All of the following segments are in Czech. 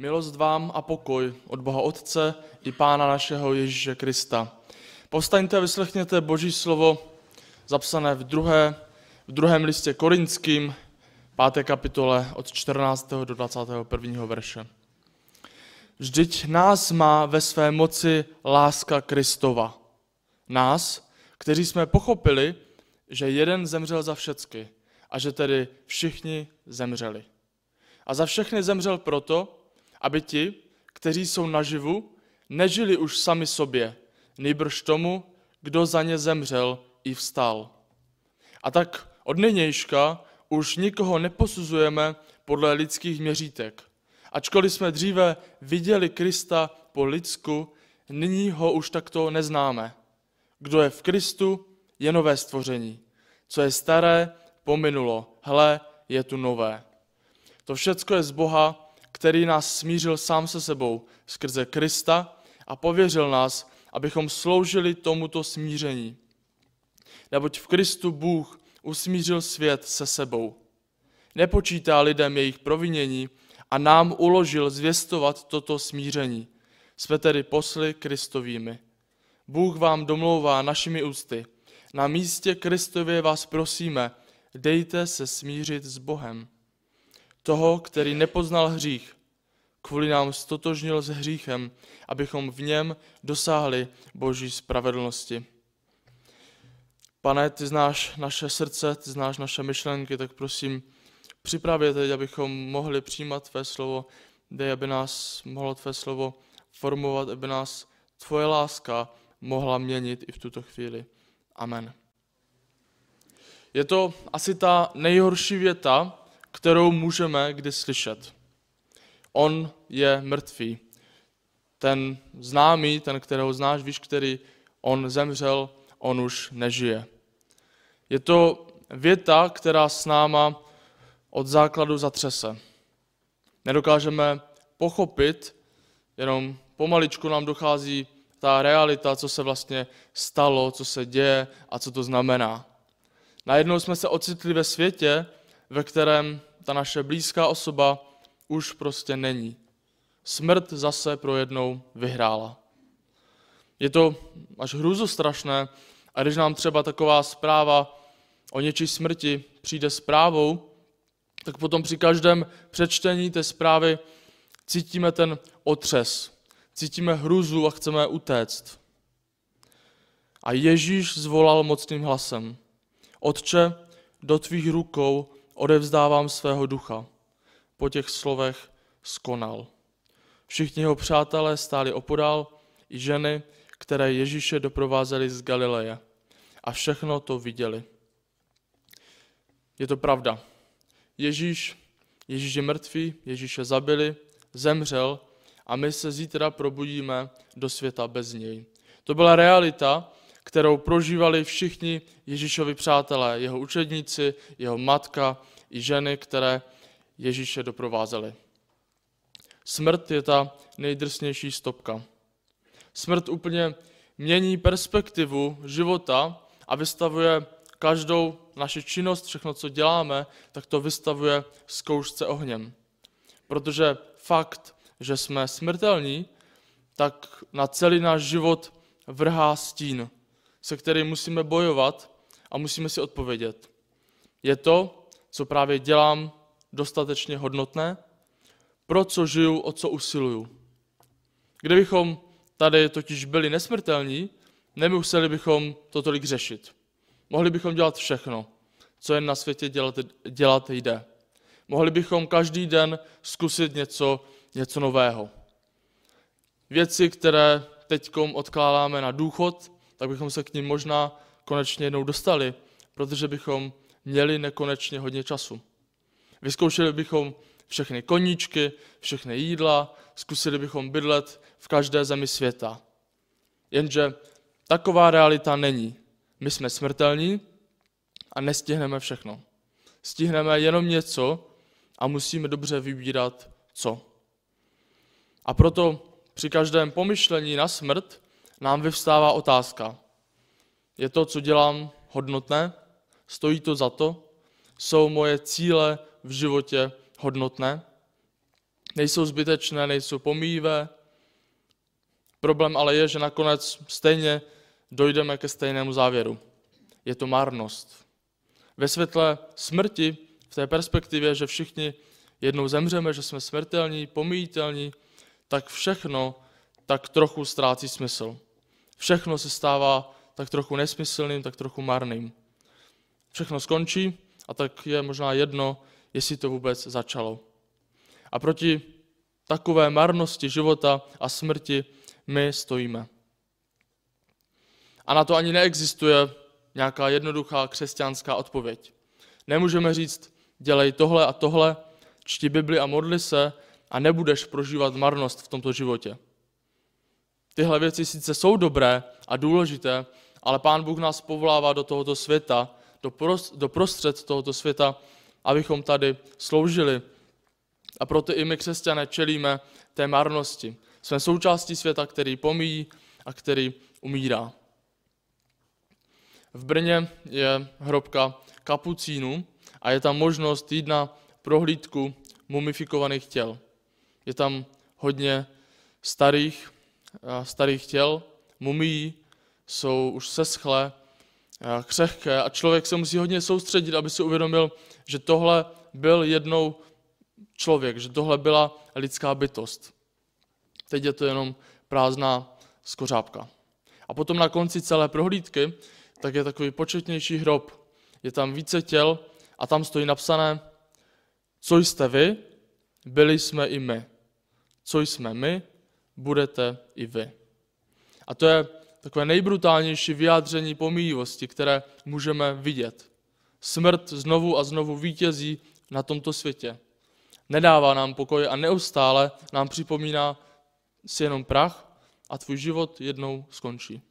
Milost vám a pokoj od Boha Otce i Pána našeho Ježíše Krista. Povstaňte a vyslechněte Boží slovo zapsané v, druhé, v druhém listě Korinským, páté kapitole od 14. do 21. verše. Vždyť nás má ve své moci láska Kristova. Nás, kteří jsme pochopili, že jeden zemřel za všecky a že tedy všichni zemřeli. A za všechny zemřel proto, aby ti, kteří jsou naživu, nežili už sami sobě, nejbrž tomu, kdo za ně zemřel i vstal. A tak od nynějška už nikoho neposuzujeme podle lidských měřítek. Ačkoliv jsme dříve viděli Krista po lidsku, nyní ho už takto neznáme. Kdo je v Kristu, je nové stvoření. Co je staré, pominulo. Hle, je tu nové. To všecko je z Boha, který nás smířil sám se sebou skrze Krista a pověřil nás, abychom sloužili tomuto smíření. Neboť v Kristu Bůh usmířil svět se sebou. Nepočítá lidem jejich provinění a nám uložil zvěstovat toto smíření. Jsme tedy posly Kristovými. Bůh vám domlouvá našimi ústy. Na místě Kristově vás prosíme, dejte se smířit s Bohem toho, který nepoznal hřích, kvůli nám stotožnil s hříchem, abychom v něm dosáhli Boží spravedlnosti. Pane, ty znáš naše srdce, ty znáš naše myšlenky, tak prosím, připravě teď, abychom mohli přijímat tvé slovo, dej, aby nás mohlo tvé slovo formovat, aby nás tvoje láska mohla měnit i v tuto chvíli. Amen. Je to asi ta nejhorší věta, kterou můžeme kdy slyšet. On je mrtvý. Ten známý, ten, kterého znáš, víš, který on zemřel, on už nežije. Je to věta, která s náma od základu zatřese. Nedokážeme pochopit, jenom pomaličku nám dochází ta realita, co se vlastně stalo, co se děje a co to znamená. Najednou jsme se ocitli ve světě, ve kterém ta naše blízká osoba už prostě není. Smrt zase pro jednou vyhrála. Je to až strašné, a když nám třeba taková zpráva o něčí smrti přijde zprávou, tak potom při každém přečtení té zprávy cítíme ten otřes, cítíme hruzu a chceme utéct. A Ježíš zvolal mocným hlasem. Otče, do tvých rukou odevzdávám svého ducha. Po těch slovech skonal. Všichni jeho přátelé stáli opodál, i ženy, které Ježíše doprovázely z Galileje. A všechno to viděli. Je to pravda. Ježíš, Ježíš je mrtvý, Ježíše zabili, zemřel a my se zítra probudíme do světa bez něj. To byla realita, kterou prožívali všichni Ježíšovi přátelé, jeho učedníci, jeho matka i ženy, které Ježíše doprovázely. Smrt je ta nejdrsnější stopka. Smrt úplně mění perspektivu života a vystavuje každou naši činnost, všechno, co děláme, tak to vystavuje zkoušce ohněm. Protože fakt, že jsme smrtelní, tak na celý náš život vrhá stín se kterým musíme bojovat a musíme si odpovědět. Je to, co právě dělám, dostatečně hodnotné? Pro co žiju, o co usiluju? Kdybychom tady totiž byli nesmrtelní, nemuseli bychom to tolik řešit. Mohli bychom dělat všechno, co jen na světě dělat, dělat jde. Mohli bychom každý den zkusit něco, něco nového. Věci, které teď odkládáme na důchod, tak bychom se k ním možná konečně jednou dostali, protože bychom měli nekonečně hodně času. Vyzkoušeli bychom všechny koníčky, všechny jídla, zkusili bychom bydlet v každé zemi světa. Jenže taková realita není. My jsme smrtelní a nestihneme všechno. Stihneme jenom něco a musíme dobře vybírat co. A proto při každém pomyšlení na smrt nám vyvstává otázka. Je to, co dělám, hodnotné? Stojí to za to? Jsou moje cíle v životě hodnotné? nejsou zbytečné, nejsou pomíjivé. Problém ale je, že nakonec stejně dojdeme ke stejnému závěru. Je to marnost. Ve světle smrti, v té perspektivě, že všichni jednou zemřeme, že jsme smrtelní, pomíjitelní, tak všechno tak trochu ztrácí smysl. Všechno se stává tak trochu nesmyslným, tak trochu marným. Všechno skončí a tak je možná jedno, jestli to vůbec začalo. A proti takové marnosti života a smrti my stojíme. A na to ani neexistuje nějaká jednoduchá křesťanská odpověď. Nemůžeme říct, dělej tohle a tohle, čti Bibli a modli se a nebudeš prožívat marnost v tomto životě. Tyhle věci sice jsou dobré a důležité, ale Pán Bůh nás povolává do tohoto světa, do, prost, do prostřed tohoto světa, abychom tady sloužili. A proto i my křesťané čelíme té marnosti. Jsme součástí světa, který pomíjí a který umírá. V Brně je hrobka kapucínů a je tam možnost jít na prohlídku mumifikovaných těl. Je tam hodně starých, starých těl, mumií, jsou už seschlé, křehké a člověk se musí hodně soustředit, aby si uvědomil, že tohle byl jednou člověk, že tohle byla lidská bytost. Teď je to jenom prázdná skořápka. A potom na konci celé prohlídky, tak je takový početnější hrob. Je tam více těl a tam stojí napsané, co jste vy, byli jsme i my. Co jsme my, budete i vy. A to je takové nejbrutálnější vyjádření pomíjivosti, které můžeme vidět. Smrt znovu a znovu vítězí na tomto světě. Nedává nám pokoj a neustále nám připomíná si jenom prach a tvůj život jednou skončí.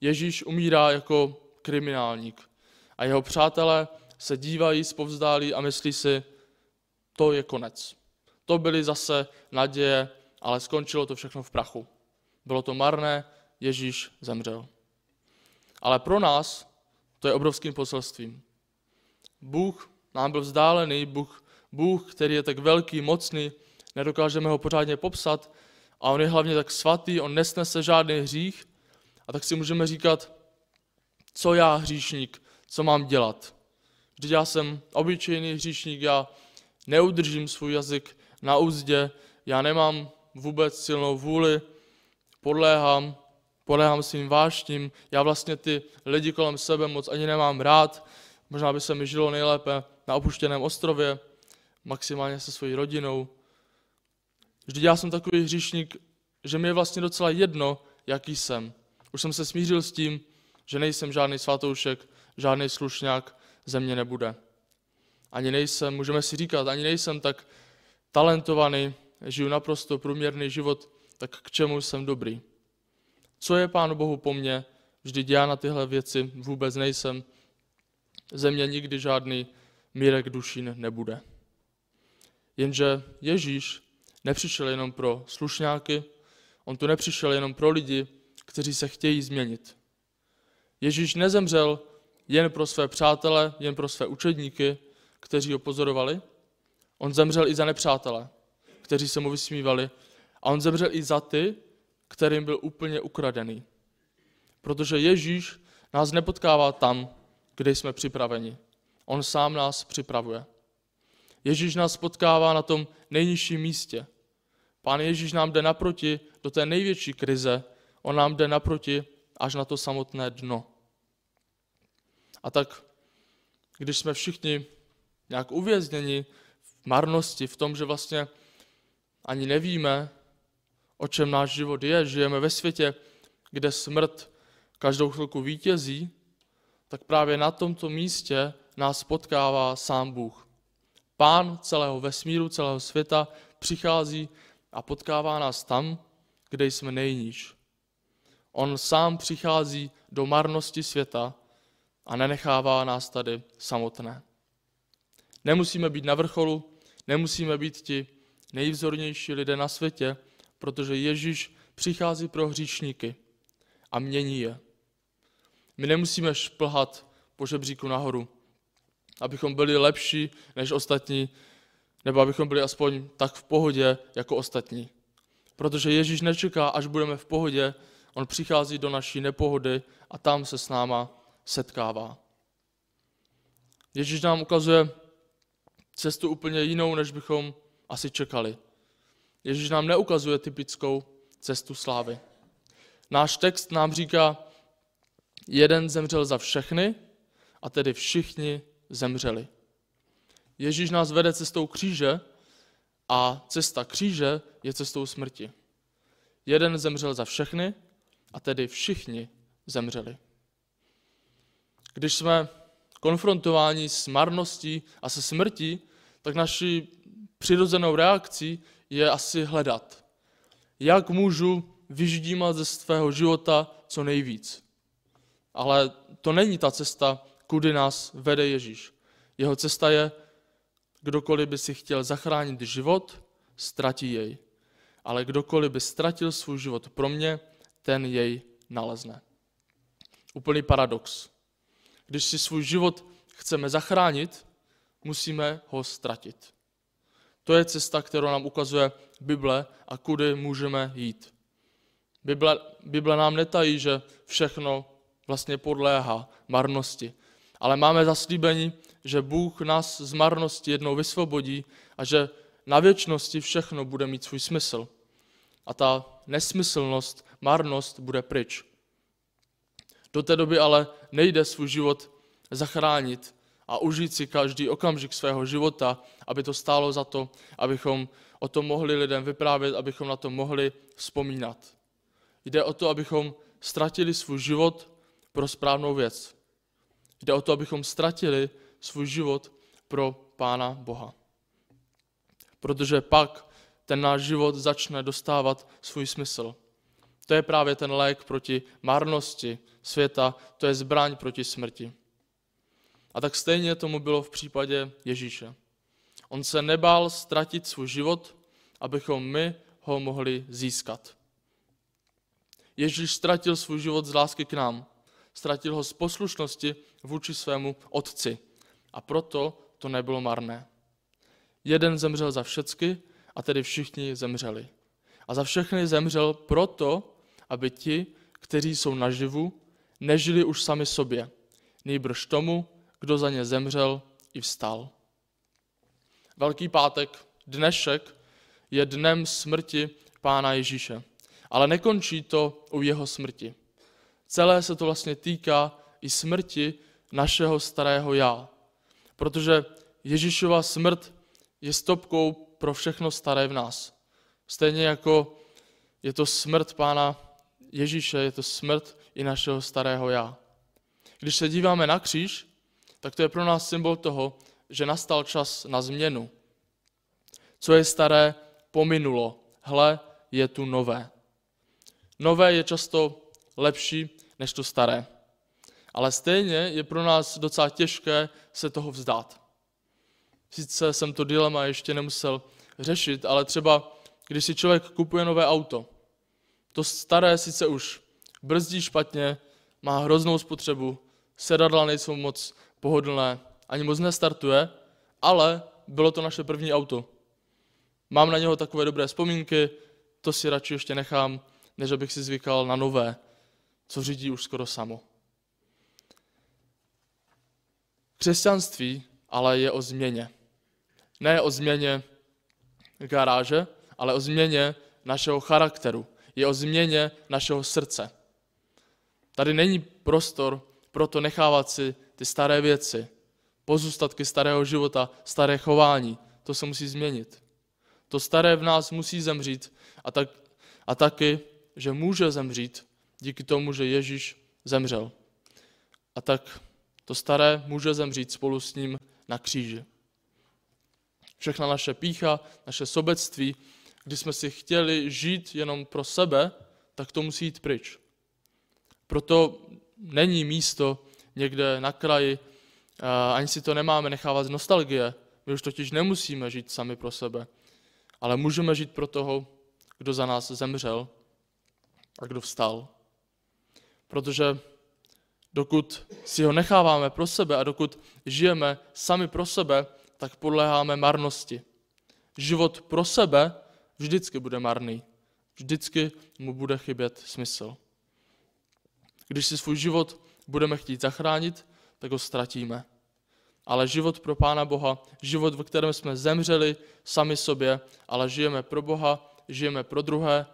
Ježíš umírá jako kriminálník a jeho přátelé se dívají zpovzdálí a myslí si, to je konec. To byly zase naděje, ale skončilo to všechno v prachu. Bylo to marné, Ježíš zemřel. Ale pro nás to je obrovským poselstvím. Bůh nám byl vzdálený, Bůh, Bůh, který je tak velký, mocný, nedokážeme ho pořádně popsat a on je hlavně tak svatý, on nesnese žádný hřích a tak si můžeme říkat, co já hříšník, co mám dělat. Vždyť já jsem obyčejný hříšník, já neudržím svůj jazyk na úzdě, já nemám vůbec silnou vůli, podléhám, podléhám svým vášním, já vlastně ty lidi kolem sebe moc ani nemám rád, možná by se mi žilo nejlépe na opuštěném ostrově, maximálně se svojí rodinou. Vždyť já jsem takový hříšník, že mi je vlastně docela jedno, jaký jsem. Už jsem se smířil s tím, že nejsem žádný svatoušek, žádný slušňák, ze mě nebude. Ani nejsem, můžeme si říkat, ani nejsem tak talentovaný, žiju naprosto průměrný život, tak k čemu jsem dobrý? Co je Pánu Bohu po mně? Vždyť já na tyhle věci vůbec nejsem. Ze mě nikdy žádný mírek dušín nebude. Jenže Ježíš nepřišel jenom pro slušňáky, on tu nepřišel jenom pro lidi, kteří se chtějí změnit. Ježíš nezemřel jen pro své přátele, jen pro své učedníky, kteří ho pozorovali. On zemřel i za nepřátele, kteří se mu vysmívali. A on zemřel i za ty, kterým byl úplně ukradený. Protože Ježíš nás nepotkává tam, kde jsme připraveni. On sám nás připravuje. Ježíš nás potkává na tom nejnižším místě. Pán Ježíš nám jde naproti do té největší krize. On nám jde naproti až na to samotné dno. A tak, když jsme všichni nějak uvězněni marnosti, v tom, že vlastně ani nevíme, o čem náš život je, žijeme ve světě, kde smrt každou chvilku vítězí, tak právě na tomto místě nás potkává sám Bůh. Pán celého vesmíru, celého světa přichází a potkává nás tam, kde jsme nejníž. On sám přichází do marnosti světa a nenechává nás tady samotné. Nemusíme být na vrcholu, nemusíme být ti nejvzornější lidé na světě, protože Ježíš přichází pro hříšníky a mění je. My nemusíme šplhat po žebříku nahoru, abychom byli lepší než ostatní, nebo abychom byli aspoň tak v pohodě jako ostatní. Protože Ježíš nečeká, až budeme v pohodě, on přichází do naší nepohody a tam se s náma setkává. Ježíš nám ukazuje cestu úplně jinou, než bychom asi čekali. Ježíš nám neukazuje typickou cestu slávy. Náš text nám říká, jeden zemřel za všechny a tedy všichni zemřeli. Ježíš nás vede cestou kříže a cesta kříže je cestou smrti. Jeden zemřel za všechny a tedy všichni zemřeli. Když jsme konfrontováni s marností a se smrtí, tak naší přirozenou reakcí je asi hledat. Jak můžu vyždímat ze svého života co nejvíc. Ale to není ta cesta, kudy nás vede Ježíš. Jeho cesta je, kdokoliv by si chtěl zachránit život, ztratí jej. Ale kdokoliv by ztratil svůj život pro mě, ten jej nalezne. Úplný paradox. Když si svůj život chceme zachránit, musíme ho ztratit. To je cesta, kterou nám ukazuje Bible a kudy můžeme jít. Bible, Bible nám netají, že všechno vlastně podléhá marnosti. Ale máme zaslíbení, že Bůh nás z marnosti jednou vysvobodí a že na věčnosti všechno bude mít svůj smysl. A ta nesmyslnost, marnost bude pryč. Do té doby ale nejde svůj život zachránit a užít si každý okamžik svého života, aby to stálo za to, abychom o tom mohli lidem vyprávět, abychom na to mohli vzpomínat. Jde o to, abychom ztratili svůj život pro správnou věc. Jde o to, abychom ztratili svůj život pro Pána Boha. Protože pak ten náš život začne dostávat svůj smysl. To je právě ten lék proti marnosti světa, to je zbraň proti smrti. A tak stejně tomu bylo v případě Ježíše. On se nebál ztratit svůj život, abychom my ho mohli získat. Ježíš ztratil svůj život z lásky k nám. Ztratil ho z poslušnosti vůči svému otci. A proto to nebylo marné. Jeden zemřel za všecky a tedy všichni zemřeli. A za všechny zemřel proto, aby ti, kteří jsou naživu, nežili už sami sobě, nejbrž tomu, kdo za ně zemřel i vstal. Velký pátek, dnešek, je dnem smrti Pána Ježíše. Ale nekončí to u jeho smrti. Celé se to vlastně týká i smrti našeho starého já. Protože Ježíšova smrt je stopkou pro všechno staré v nás. Stejně jako je to smrt Pána Ježíše, je to smrt i našeho starého já. Když se díváme na kříž, tak to je pro nás symbol toho, že nastal čas na změnu. Co je staré, pominulo. Hle, je tu nové. Nové je často lepší než to staré. Ale stejně je pro nás docela těžké se toho vzdát. Sice jsem to dilema ještě nemusel řešit, ale třeba když si člověk kupuje nové auto, to staré sice už brzdí špatně, má hroznou spotřebu, sedadla nejsou moc pohodlné, ani moc nestartuje, ale bylo to naše první auto. Mám na něho takové dobré vzpomínky, to si radši ještě nechám, než abych si zvykal na nové, co řídí už skoro samo. Křesťanství ale je o změně. Ne o změně garáže, ale o změně našeho charakteru. Je o změně našeho srdce. Tady není prostor pro to nechávat si ty staré věci, pozůstatky starého života, staré chování. To se musí změnit. To staré v nás musí zemřít a, tak, a taky, že může zemřít díky tomu, že Ježíš zemřel. A tak to staré může zemřít spolu s ním na kříži. Všechna naše pícha, naše sobectví, kdy jsme si chtěli žít jenom pro sebe, tak to musí jít pryč. Proto není místo někde na kraji, ani si to nemáme nechávat z nostalgie. My už totiž nemusíme žít sami pro sebe, ale můžeme žít pro toho, kdo za nás zemřel a kdo vstal. Protože dokud si ho necháváme pro sebe a dokud žijeme sami pro sebe, tak podléháme marnosti. život pro sebe vždycky bude marný. Vždycky mu bude chybět smysl. Když si svůj život budeme chtít zachránit, tak ho ztratíme. Ale život pro Pána Boha, život, ve kterém jsme zemřeli sami sobě, ale žijeme pro Boha, žijeme pro druhé,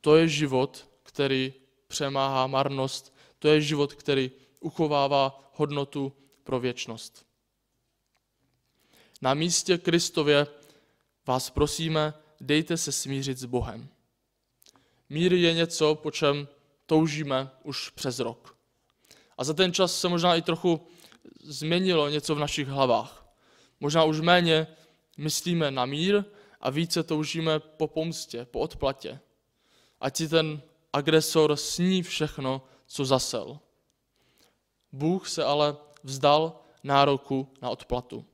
to je život, který přemáhá marnost, to je život, který uchovává hodnotu pro věčnost. Na místě Kristově vás prosíme, dejte se smířit s Bohem. Mír je něco, po čem toužíme už přes rok. A za ten čas se možná i trochu změnilo něco v našich hlavách. Možná už méně myslíme na mír a více toužíme po pomstě, po odplatě. Ať si ten agresor sní všechno, co zasel. Bůh se ale vzdal nároku na odplatu.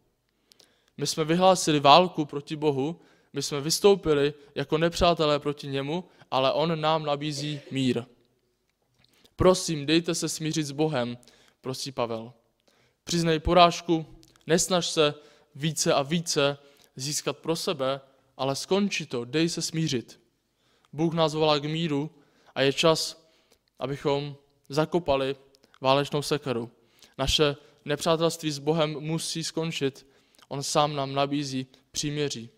My jsme vyhlásili válku proti Bohu, my jsme vystoupili jako nepřátelé proti němu, ale on nám nabízí mír. Prosím, dejte se smířit s Bohem, prosí Pavel. Přiznej porážku, nesnaž se více a více získat pro sebe, ale skonči to, dej se smířit. Bůh nás volá k míru a je čas, abychom zakopali válečnou sekeru. Naše nepřátelství s Bohem musí skončit. On sám nám nabízí příměří.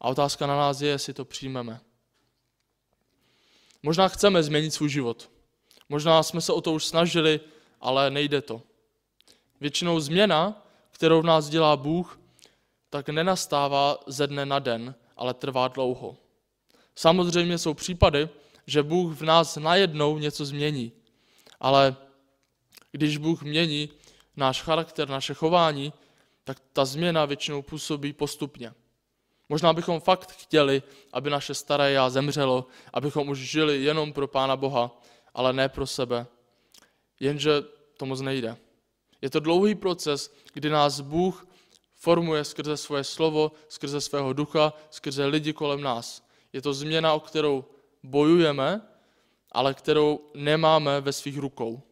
A otázka na nás je, jestli to přijmeme. Možná chceme změnit svůj život. Možná jsme se o to už snažili, ale nejde to. Většinou změna, kterou v nás dělá Bůh, tak nenastává ze dne na den, ale trvá dlouho. Samozřejmě jsou případy, že Bůh v nás najednou něco změní, ale když Bůh mění náš charakter, naše chování, tak ta změna většinou působí postupně. Možná bychom fakt chtěli, aby naše staré já zemřelo, abychom už žili jenom pro Pána Boha, ale ne pro sebe. Jenže to moc nejde. Je to dlouhý proces, kdy nás Bůh formuje skrze svoje slovo, skrze svého ducha, skrze lidi kolem nás. Je to změna, o kterou bojujeme, ale kterou nemáme ve svých rukou.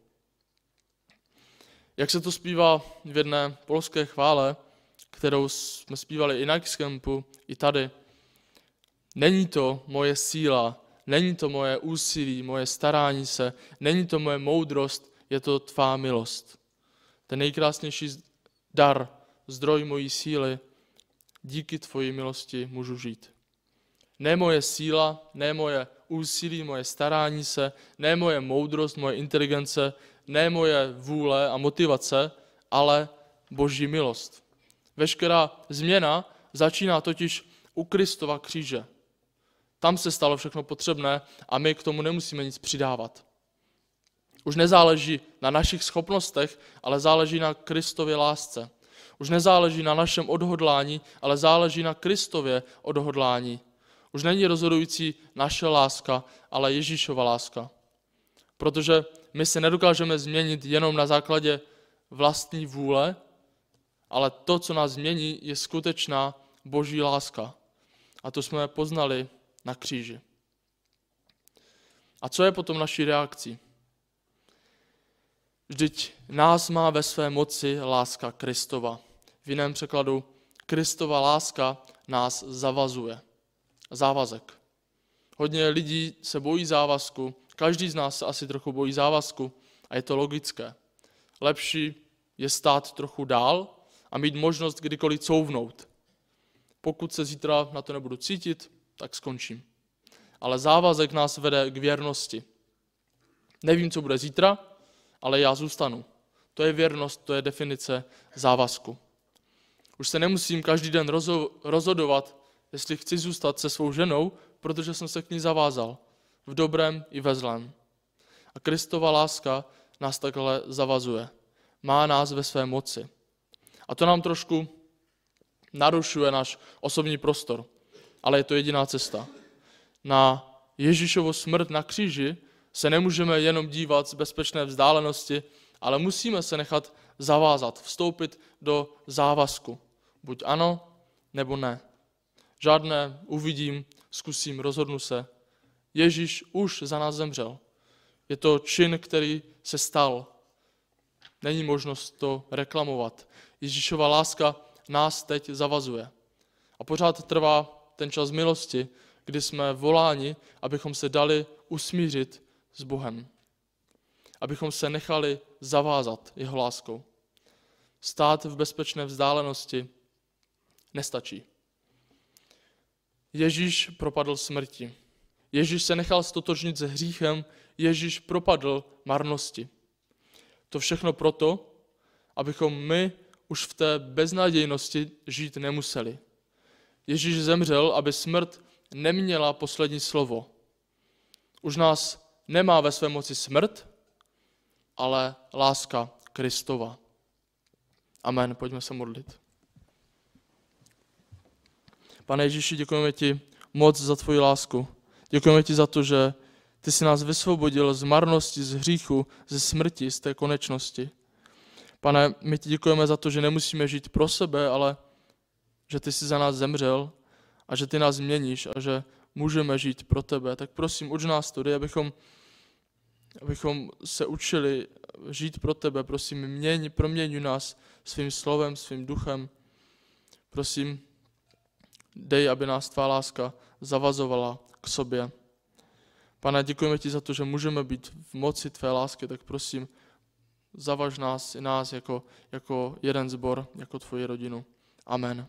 Jak se to zpívá v jedné polské chvále, kterou jsme zpívali i na Xcampu, i tady. Není to moje síla, není to moje úsilí, moje starání se, není to moje moudrost, je to tvá milost. Ten nejkrásnější dar, zdroj mojí síly, díky tvoji milosti můžu žít. Ne moje síla, ne moje úsilí, moje starání se, ne moje moudrost, moje inteligence, ne moje vůle a motivace, ale boží milost. Veškerá změna začíná totiž u Kristova kříže. Tam se stalo všechno potřebné a my k tomu nemusíme nic přidávat. Už nezáleží na našich schopnostech, ale záleží na Kristově lásce. Už nezáleží na našem odhodlání, ale záleží na Kristově odhodlání. Už není rozhodující naše láska, ale Ježíšova láska. Protože my se nedokážeme změnit jenom na základě vlastní vůle, ale to, co nás změní, je skutečná boží láska. A to jsme poznali na kříži. A co je potom naší reakcí? Vždyť nás má ve své moci láska Kristova. V jiném překladu, Kristova láska nás zavazuje. Závazek. Hodně lidí se bojí závazku, každý z nás se asi trochu bojí závazku a je to logické. Lepší je stát trochu dál a mít možnost kdykoliv couvnout. Pokud se zítra na to nebudu cítit, tak skončím. Ale závazek nás vede k věrnosti. Nevím, co bude zítra, ale já zůstanu. To je věrnost, to je definice závazku. Už se nemusím každý den rozhodovat, jestli chci zůstat se svou ženou, protože jsem se k ní zavázal. V dobrém i ve zlém. A Kristova láska nás takhle zavazuje. Má nás ve své moci. A to nám trošku narušuje náš osobní prostor. Ale je to jediná cesta. Na Ježíšovu smrt na kříži se nemůžeme jenom dívat z bezpečné vzdálenosti, ale musíme se nechat zavázat, vstoupit do závazku. Buď ano, nebo ne. Žádné uvidím, zkusím, rozhodnu se. Ježíš už za nás zemřel. Je to čin, který se stal. Není možnost to reklamovat. Ježíšova láska nás teď zavazuje. A pořád trvá ten čas milosti, kdy jsme voláni, abychom se dali usmířit s Bohem. Abychom se nechali zavázat jeho láskou. Stát v bezpečné vzdálenosti nestačí. Ježíš propadl smrti. Ježíš se nechal stotožnit se hříchem, Ježíš propadl marnosti. To všechno proto, abychom my už v té beznadějnosti žít nemuseli. Ježíš zemřel, aby smrt neměla poslední slovo. Už nás nemá ve své moci smrt, ale láska Kristova. Amen. Pojďme se modlit. Pane Ježíši, děkujeme ti moc za tvoji lásku. Děkujeme ti za to, že ty jsi nás vysvobodil z marnosti, z hříchu, ze smrti, z té konečnosti. Pane, my ti děkujeme za to, že nemusíme žít pro sebe, ale že ty jsi za nás zemřel a že ty nás změníš a že můžeme žít pro tebe. Tak prosím, uč nás tudy, abychom, abychom se učili žít pro tebe. Prosím, měň, proměňuj nás svým slovem, svým duchem. Prosím, dej, aby nás tvá láska zavazovala k sobě. Pane, děkujeme ti za to, že můžeme být v moci tvé lásky, tak prosím, zavaž nás i nás jako, jako jeden zbor, jako tvoji rodinu. Amen.